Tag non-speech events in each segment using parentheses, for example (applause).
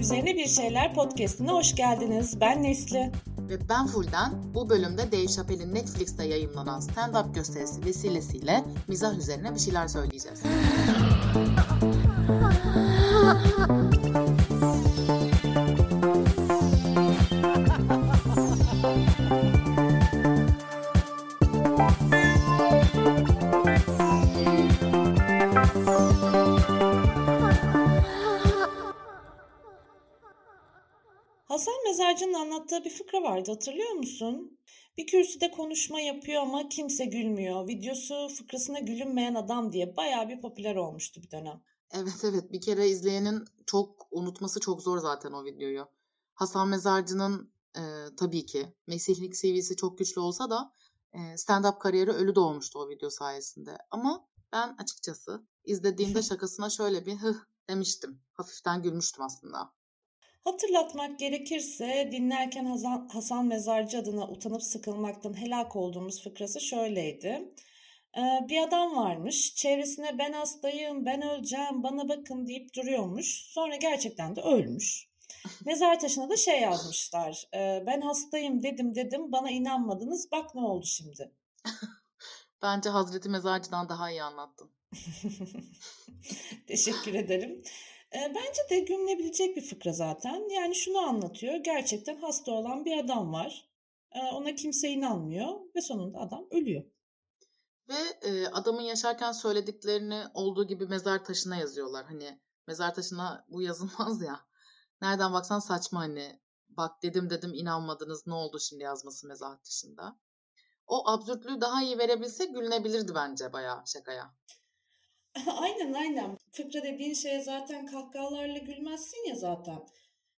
Üzerine Bir Şeyler podcastine hoş geldiniz. Ben Nesli. Ve ben Fulden. Bu bölümde Dave Chappelle'in Netflix'te yayınlanan stand-up gösterisi vesilesiyle mizah üzerine bir şeyler söyleyeceğiz. (laughs) Hasan Mezarcı'nın anlattığı bir fıkra vardı hatırlıyor musun? Bir kürsüde konuşma yapıyor ama kimse gülmüyor. Videosu fıkrasına gülünmeyen adam diye bayağı bir popüler olmuştu bir dönem. Evet evet bir kere izleyenin çok unutması çok zor zaten o videoyu. Hasan Mezarcı'nın e, tabii ki mesihlik seviyesi çok güçlü olsa da e, stand-up kariyeri ölü doğmuştu o video sayesinde. Ama ben açıkçası izlediğimde (laughs) şakasına şöyle bir hıh demiştim. Hafiften gülmüştüm aslında. Hatırlatmak gerekirse dinlerken Hasan, Hasan Mezarcı adına utanıp sıkılmaktan helak olduğumuz fıkrası şöyleydi. Ee, bir adam varmış çevresine ben hastayım ben öleceğim bana bakın deyip duruyormuş. Sonra gerçekten de ölmüş. (laughs) Mezar taşına da şey yazmışlar. Ee, ben hastayım dedim dedim bana inanmadınız bak ne oldu şimdi. (laughs) Bence Hazreti Mezarcı'dan daha iyi anlattın. (laughs) Teşekkür ederim. Bence de gülünebilecek bir fıkra zaten. Yani şunu anlatıyor. Gerçekten hasta olan bir adam var. Ona kimse inanmıyor ve sonunda adam ölüyor. Ve e, adamın yaşarken söylediklerini olduğu gibi mezar taşına yazıyorlar. Hani mezar taşına bu yazılmaz ya. Nereden baksan saçma hani. Bak dedim dedim inanmadınız ne oldu şimdi yazması mezar taşında. O absürtlüğü daha iyi verebilse gülünebilirdi bence bayağı şakaya. (laughs) aynen aynen. Fıkra dediğin şeye zaten kahkahalarla gülmezsin ya zaten.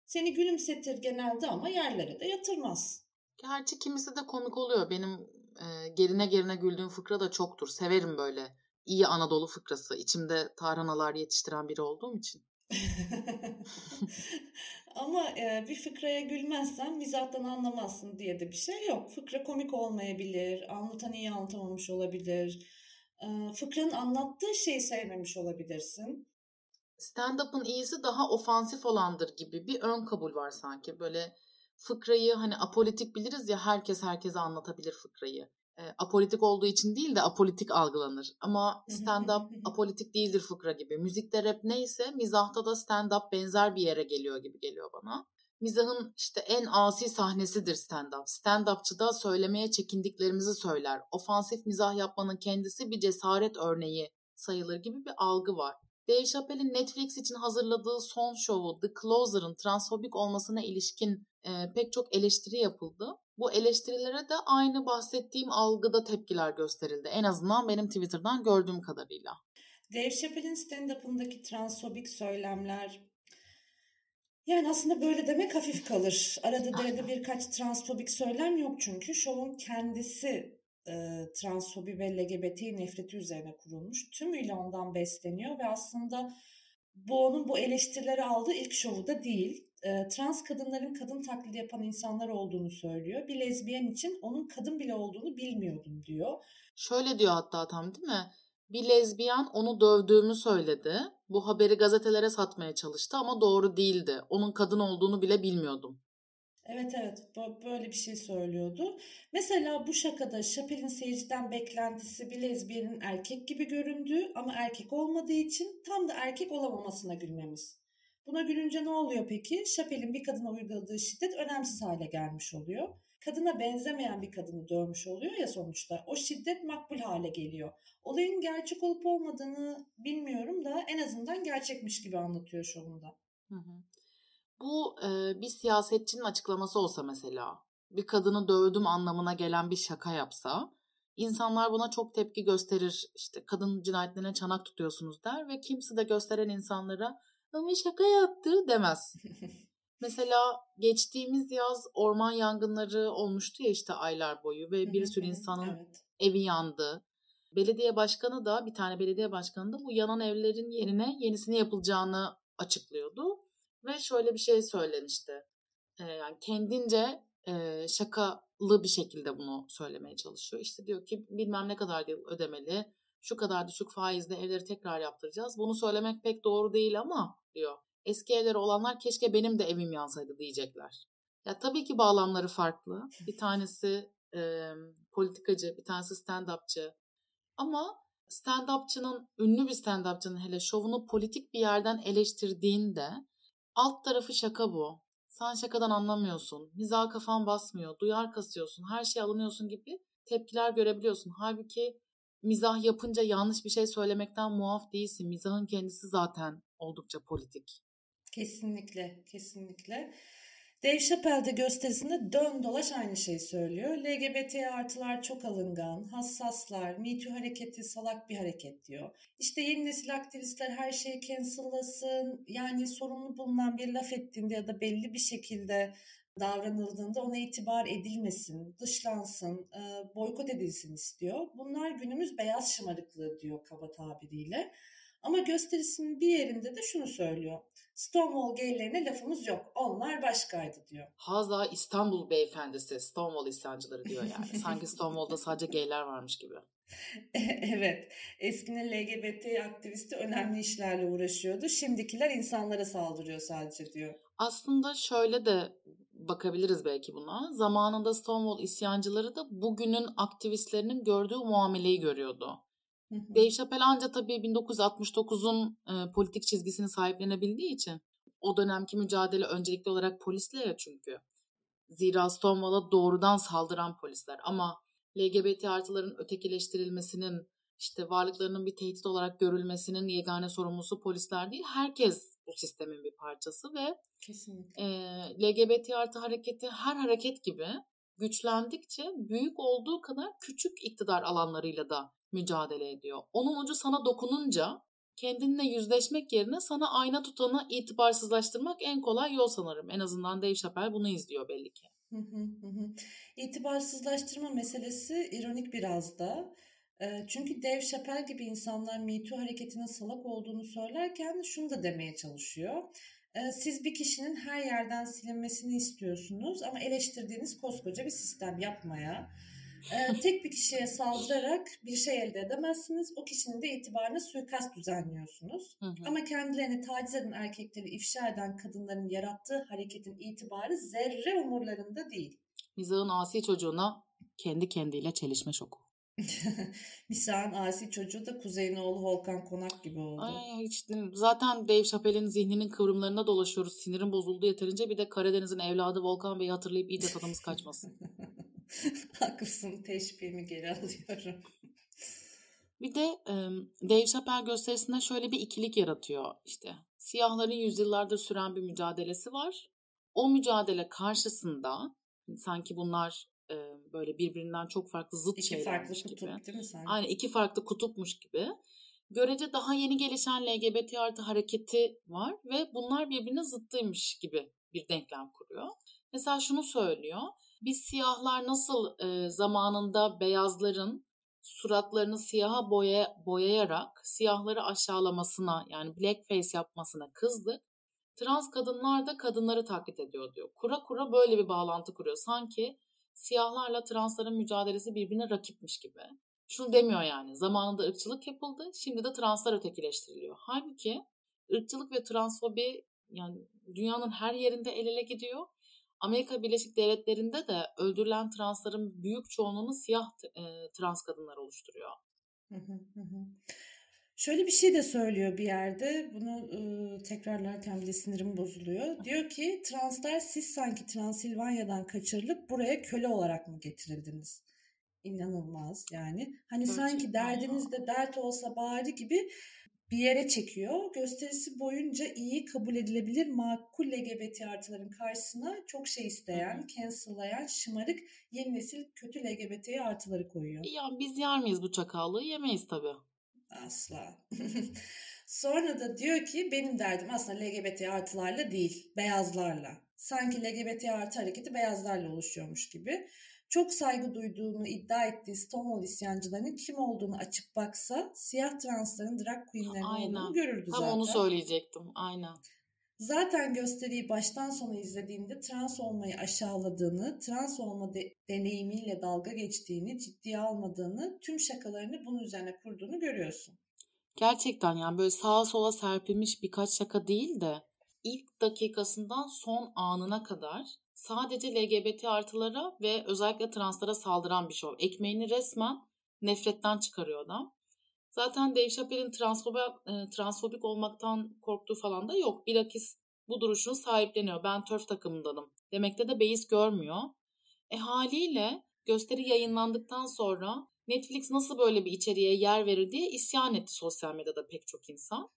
Seni gülümsetir genelde ama yerlere de yatırmaz. Gerçi kimisi de komik oluyor. Benim e, gerine gerine güldüğüm fıkra da çoktur. Severim böyle iyi Anadolu fıkrası. İçimde tarhanalar yetiştiren biri olduğum için. (laughs) Ama e, bir fıkraya gülmezsen mizahtan anlamazsın diye de bir şey yok. Fıkra komik olmayabilir, anlatan iyi anlatamamış olabilir fıkranın anlattığı şeyi sevmemiş olabilirsin. Stand-up'ın iyisi daha ofansif olandır gibi bir ön kabul var sanki. Böyle fıkrayı hani apolitik biliriz ya herkes herkese anlatabilir fıkrayı. E, apolitik olduğu için değil de apolitik algılanır. Ama stand-up apolitik değildir fıkra gibi. Müzikte rap neyse mizahta da stand-up benzer bir yere geliyor gibi geliyor bana mizahın işte en asi sahnesidir stand-up. Stand-upçı da söylemeye çekindiklerimizi söyler. Ofansif mizah yapmanın kendisi bir cesaret örneği sayılır gibi bir algı var. Dave Chappelle'in Netflix için hazırladığı son şovu The Closer'ın transfobik olmasına ilişkin e, pek çok eleştiri yapıldı. Bu eleştirilere de aynı bahsettiğim algıda tepkiler gösterildi. En azından benim Twitter'dan gördüğüm kadarıyla. Dave Chappelle'in stand-up'ındaki transfobik söylemler yani aslında böyle demek hafif kalır. Arada derede birkaç transfobik söylem yok çünkü. Şovun kendisi e, transfobi ve LGBT nefreti üzerine kurulmuş. Tümüyle ondan besleniyor ve aslında bu onun bu eleştirileri aldığı ilk şovu da değil. E, trans kadınların kadın taklidi yapan insanlar olduğunu söylüyor. Bir lezbiyen için onun kadın bile olduğunu bilmiyordum diyor. Şöyle diyor hatta tam değil mi? Bir lezbiyen onu dövdüğümü söyledi. Bu haberi gazetelere satmaya çalıştı ama doğru değildi. Onun kadın olduğunu bile bilmiyordum. Evet evet böyle bir şey söylüyordu. Mesela bu şakada Chappelle'in seyirciden beklentisi bir lezbiyenin erkek gibi göründüğü ama erkek olmadığı için tam da erkek olamamasına gülmemiz. Buna gülünce ne oluyor peki? Chappelle'in bir kadına uyguladığı şiddet önemsiz hale gelmiş oluyor kadına benzemeyen bir kadını dövmüş oluyor ya sonuçta. O şiddet makbul hale geliyor. Olayın gerçek olup olmadığını bilmiyorum da en azından gerçekmiş gibi anlatıyor şovunda. Hı hı. Bu e, bir siyasetçinin açıklaması olsa mesela bir kadını dövdüm anlamına gelen bir şaka yapsa insanlar buna çok tepki gösterir. İşte kadın cinayetlerine çanak tutuyorsunuz der ve kimse de gösteren insanlara ama şaka yaptı demez. (laughs) Mesela geçtiğimiz yaz orman yangınları olmuştu ya işte aylar boyu ve bir sürü insanın evet. evi yandı. Belediye başkanı da bir tane belediye başkanı da bu yanan evlerin yerine yenisini yapılacağını açıklıyordu. Ve şöyle bir şey söylemişti. Ee, yani kendince e, şakalı bir şekilde bunu söylemeye çalışıyor. İşte diyor ki bilmem ne kadar ödemeli, şu kadar düşük faizle evleri tekrar yaptıracağız. Bunu söylemek pek doğru değil ama diyor eski evleri olanlar keşke benim de evim yansaydı diyecekler. Ya tabii ki bağlamları farklı. Bir tanesi e, politikacı, bir tanesi stand-upçı. Ama stand-upçının, ünlü bir stand-upçının hele şovunu politik bir yerden eleştirdiğinde alt tarafı şaka bu. Sen şakadan anlamıyorsun. Mizah kafan basmıyor. Duyar kasıyorsun. Her şey alınıyorsun gibi tepkiler görebiliyorsun. Halbuki mizah yapınca yanlış bir şey söylemekten muaf değilsin. Mizahın kendisi zaten oldukça politik. Kesinlikle, kesinlikle. Dave Chappelle gösterisinde dön dolaş aynı şeyi söylüyor. LGBT artılar çok alıngan, hassaslar, Me Too hareketi salak bir hareket diyor. İşte yeni nesil aktivistler her şeyi cancellasın, yani sorumlu bulunan bir laf ettiğinde ya da belli bir şekilde davranıldığında ona itibar edilmesin, dışlansın, boykot edilsin istiyor. Bunlar günümüz beyaz şımarıklığı diyor kaba tabiriyle. Ama gösterisinin bir yerinde de şunu söylüyor. Stonewall gaylerine lafımız yok. Onlar başkaydı diyor. Haza İstanbul beyefendisi Stonewall isyancıları diyor yani. Sanki Stonewall'da sadece gayler varmış gibi. (laughs) evet. Eskinin LGBT aktivisti önemli işlerle uğraşıyordu. Şimdikiler insanlara saldırıyor sadece diyor. Aslında şöyle de bakabiliriz belki buna. Zamanında Stonewall isyancıları da bugünün aktivistlerinin gördüğü muameleyi görüyordu. Dave Chappelle anca tabii 1969'un e, politik çizgisini sahiplenebildiği için o dönemki mücadele öncelikli olarak polisle ya çünkü. Zira Stonewall'a doğrudan saldıran polisler ama LGBT artıların ötekileştirilmesinin işte varlıklarının bir tehdit olarak görülmesinin yegane sorumlusu polisler değil. Herkes bu sistemin bir parçası ve Kesinlikle. E, LGBT artı hareketi her hareket gibi güçlendikçe büyük olduğu kadar küçük iktidar alanlarıyla da mücadele ediyor. Onun ucu sana dokununca kendinle yüzleşmek yerine sana ayna tutanı itibarsızlaştırmak en kolay yol sanırım. En azından Dave Chappelle bunu izliyor belli ki. İtibarsızlaştırma meselesi ironik biraz da. Çünkü Dave Chappelle gibi insanlar Me Too hareketinin salak olduğunu söylerken şunu da demeye çalışıyor. Siz bir kişinin her yerden silinmesini istiyorsunuz ama eleştirdiğiniz koskoca bir sistem yapmaya, tek bir kişiye saldırarak bir şey elde edemezsiniz. O kişinin de itibarına suikast düzenliyorsunuz. Hı hı. Ama kendilerini taciz eden erkekleri ifşa eden kadınların yarattığı hareketin itibarı zerre umurlarında değil. Mizahın asi çocuğuna kendi kendiyle çelişme şoku. (laughs) Misa'nın asi çocuğu da Kuzey'in oğlu Volkan Konak gibi oldu. Ay, hiç, zaten Dave Chappelle'in zihninin kıvrımlarına dolaşıyoruz. Sinirim bozuldu yeterince. Bir de Karadeniz'in evladı Volkan Bey'i hatırlayıp iyice tadımız (laughs) kaçmasın. Haklısın. Teşbihimi geri alıyorum. Bir de e, Dave Chappelle gösterisinde şöyle bir ikilik yaratıyor işte. Siyahların yüzyıllardır süren bir mücadelesi var. O mücadele karşısında sanki bunlar e, böyle birbirinden çok farklı zıt iki şeylermiş farklı gibi. kutup değil mi sanki? Aynen iki farklı kutupmuş gibi. Görece daha yeni gelişen LGBT artı hareketi var ve bunlar birbirine zıttıymış gibi bir denklem kuruyor. Mesela şunu söylüyor. Biz siyahlar nasıl e, zamanında beyazların suratlarını siyaha boya, boyayarak siyahları aşağılamasına yani blackface yapmasına kızdık. Trans kadınlar da kadınları taklit ediyor diyor. Kura kura böyle bir bağlantı kuruyor. Sanki siyahlarla transların mücadelesi birbirine rakipmiş gibi. Şunu demiyor yani zamanında ırkçılık yapıldı şimdi de translar ötekileştiriliyor. Halbuki ırkçılık ve transfobi yani dünyanın her yerinde el ele gidiyor. Amerika Birleşik Devletleri'nde de öldürülen transların büyük çoğunluğunu siyah e, trans kadınlar oluşturuyor. Şöyle bir şey de söylüyor bir yerde. Bunu e, tekrarlarken bile sinirim bozuluyor. Diyor ki translar siz sanki Transilvanya'dan kaçırılıp buraya köle olarak mı getirildiniz? İnanılmaz yani. Hani Gerçekten sanki derdinizde dert olsa bari gibi bir yere çekiyor. Gösterisi boyunca iyi kabul edilebilir makul LGBT artıların karşısına çok şey isteyen, cancellayan, şımarık yeni nesil kötü LGBT artıları koyuyor. Ya biz yer miyiz bu çakallığı? Yemeyiz tabii. Asla. (laughs) Sonra da diyor ki benim derdim aslında LGBT artılarla değil, beyazlarla. Sanki LGBT artı hareketi beyazlarla oluşuyormuş gibi. Çok saygı duyduğunu iddia ettiği Stonewall isyancılarının kim olduğunu açıp baksa siyah transların drag queenlerin olduğunu görürdü Tam zaten. onu söyleyecektim. Aynen. Zaten gösteriyi baştan sona izlediğinde trans olmayı aşağıladığını, trans olma de- deneyimiyle dalga geçtiğini, ciddiye almadığını, tüm şakalarını bunun üzerine kurduğunu görüyorsun. Gerçekten yani böyle sağa sola serpilmiş birkaç şaka değil de ilk dakikasından son anına kadar sadece LGBT artılara ve özellikle translara saldıran bir şov. Ekmeğini resmen nefretten çıkarıyor adam. Zaten Dave Chappelle'in transfobik, e, transfobik olmaktan korktuğu falan da yok. Bilakis bu duruşunu sahipleniyor. Ben törf takımındanım. Demekte de beis görmüyor. E haliyle gösteri yayınlandıktan sonra Netflix nasıl böyle bir içeriğe yer verir diye isyan etti sosyal medyada pek çok insan.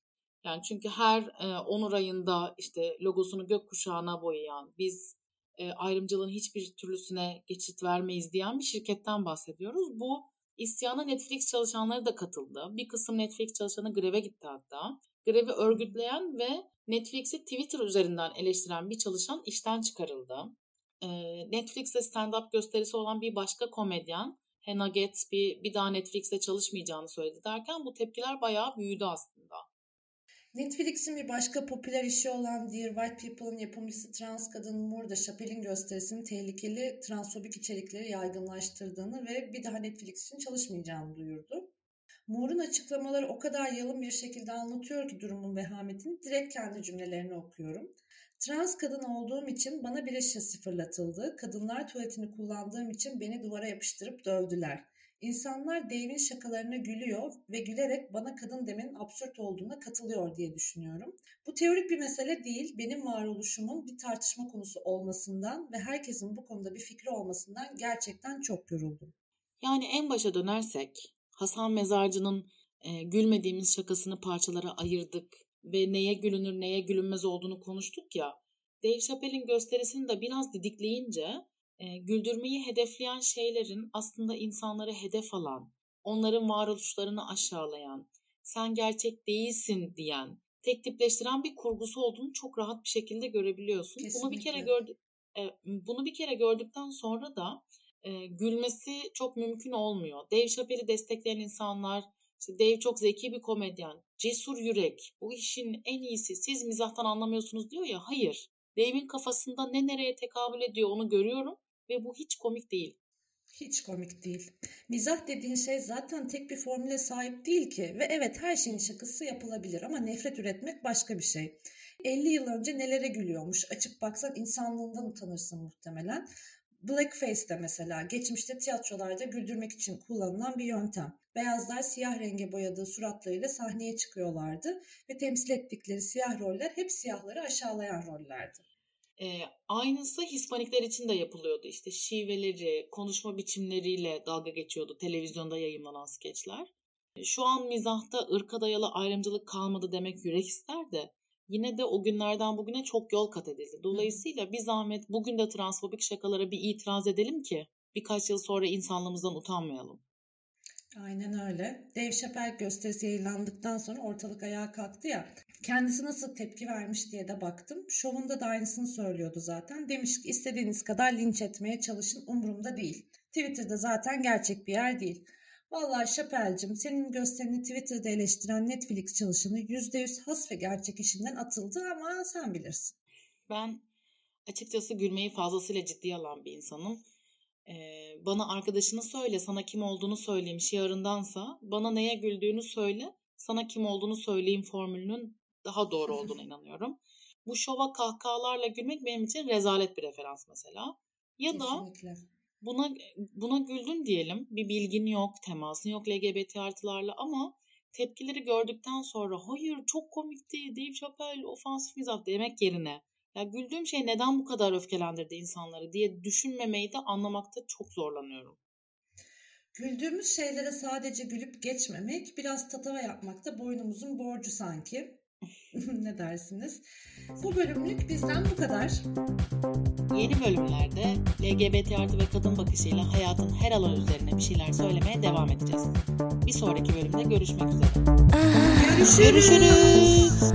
Yani çünkü her e, onur ayında işte logosunu gökkuşağına boyayan, biz e, ayrımcılığın hiçbir türlüsüne geçit vermeyiz diyen bir şirketten bahsediyoruz. Bu isyana Netflix çalışanları da katıldı. Bir kısım Netflix çalışanı greve gitti hatta. Grevi örgütleyen ve Netflix'i Twitter üzerinden eleştiren bir çalışan işten çıkarıldı. E, Netflix'te stand-up gösterisi olan bir başka komedyen Hannah Gatsby bir daha Netflix'te çalışmayacağını söyledi derken bu tepkiler bayağı büyüdü aslında. Netflix'in bir başka popüler işi olan Dear White People'ın yapımcısı trans kadın Moore da Chappelle'in gösterisinin tehlikeli transfobik içerikleri yaygınlaştırdığını ve bir daha Netflix için çalışmayacağını duyurdu. Moore'un açıklamaları o kadar yalın bir şekilde anlatıyor ki durumun vehametini direkt kendi cümlelerini okuyorum. Trans kadın olduğum için bana bir eşyası fırlatıldı. Kadınlar tuvaletini kullandığım için beni duvara yapıştırıp dövdüler. İnsanlar Dave'in şakalarına gülüyor ve gülerek bana kadın demenin absürt olduğuna katılıyor diye düşünüyorum. Bu teorik bir mesele değil, benim varoluşumun bir tartışma konusu olmasından ve herkesin bu konuda bir fikri olmasından gerçekten çok yoruldum. Yani en başa dönersek Hasan Mezarcı'nın e, gülmediğimiz şakasını parçalara ayırdık ve neye gülünür neye gülünmez olduğunu konuştuk ya. Dave Chappelle'in gösterisini de biraz didikleyince e, güldürmeyi hedefleyen şeylerin aslında insanları hedef alan, onların varoluşlarını aşağılayan, sen gerçek değilsin diyen, tek tipleştiren bir kurgusu olduğunu çok rahat bir şekilde görebiliyorsun. Kesinlikle. Bunu bir kere gördük e, bunu bir kere gördükten sonra da e, gülmesi çok mümkün olmuyor. Dave Chappelle'i destekleyen insanlar, işte Dave çok zeki bir komedyen, cesur yürek, bu işin en iyisi, siz mizahtan anlamıyorsunuz diyor ya, hayır. Dave'in kafasında ne nereye tekabül ediyor onu görüyorum ve bu hiç komik değil. Hiç komik değil. Mizah dediğin şey zaten tek bir formüle sahip değil ki ve evet her şeyin şakası yapılabilir ama nefret üretmek başka bir şey. 50 yıl önce nelere gülüyormuş açıp baksan insanlığından utanırsın muhtemelen. Blackface de mesela geçmişte tiyatrolarda güldürmek için kullanılan bir yöntem. Beyazlar siyah renge boyadığı suratlarıyla sahneye çıkıyorlardı ve temsil ettikleri siyah roller hep siyahları aşağılayan rollerdi. E, aynısı Hispanikler için de yapılıyordu. İşte şiveleri, konuşma biçimleriyle dalga geçiyordu televizyonda yayınlanan skeçler. Şu an mizahta ırka dayalı ayrımcılık kalmadı demek yürek ister de yine de o günlerden bugüne çok yol kat edildi. Dolayısıyla bir zahmet bugün de transfobik şakalara bir itiraz edelim ki birkaç yıl sonra insanlığımızdan utanmayalım. Aynen öyle. Dave Chappelle gösterisi yayınlandıktan sonra ortalık ayağa kalktı ya. Kendisi nasıl tepki vermiş diye de baktım. Şovunda da aynısını söylüyordu zaten. Demiş ki istediğiniz kadar linç etmeye çalışın umurumda değil. Twitter'da zaten gerçek bir yer değil. Vallahi Şapel'cim senin gösterini Twitter'da eleştiren Netflix çalışanı %100 has ve gerçek işinden atıldı ama sen bilirsin. Ben açıkçası gülmeyi fazlasıyla ciddiye alan bir insanım. Ee, bana arkadaşını söyle, sana kim olduğunu söyleyeyim şiarındansa bana neye güldüğünü söyle, sana kim olduğunu söyleyeyim formülünün daha doğru olduğuna (laughs) inanıyorum. Bu şova kahkahalarla gülmek benim için rezalet bir referans mesela. Ya Kesinlikle. da buna buna güldün diyelim. Bir bilgin yok, temasın yok LGBT artılarla ama tepkileri gördükten sonra hayır çok komikti, Dave Chappelle ofansif mizah demek yerine ya güldüğüm şey neden bu kadar öfkelendirdi insanları diye düşünmemeyi de anlamakta çok zorlanıyorum. Güldüğümüz şeylere sadece gülüp geçmemek, biraz tatava yapmak da boynumuzun borcu sanki. (laughs) ne dersiniz? Bu bölümlük bizden bu kadar. Yeni bölümlerde LGBT artı ve kadın bakışıyla hayatın her alanı üzerine bir şeyler söylemeye devam edeceğiz. Bir sonraki bölümde görüşmek üzere. Görüşürüz. Görüşürüz.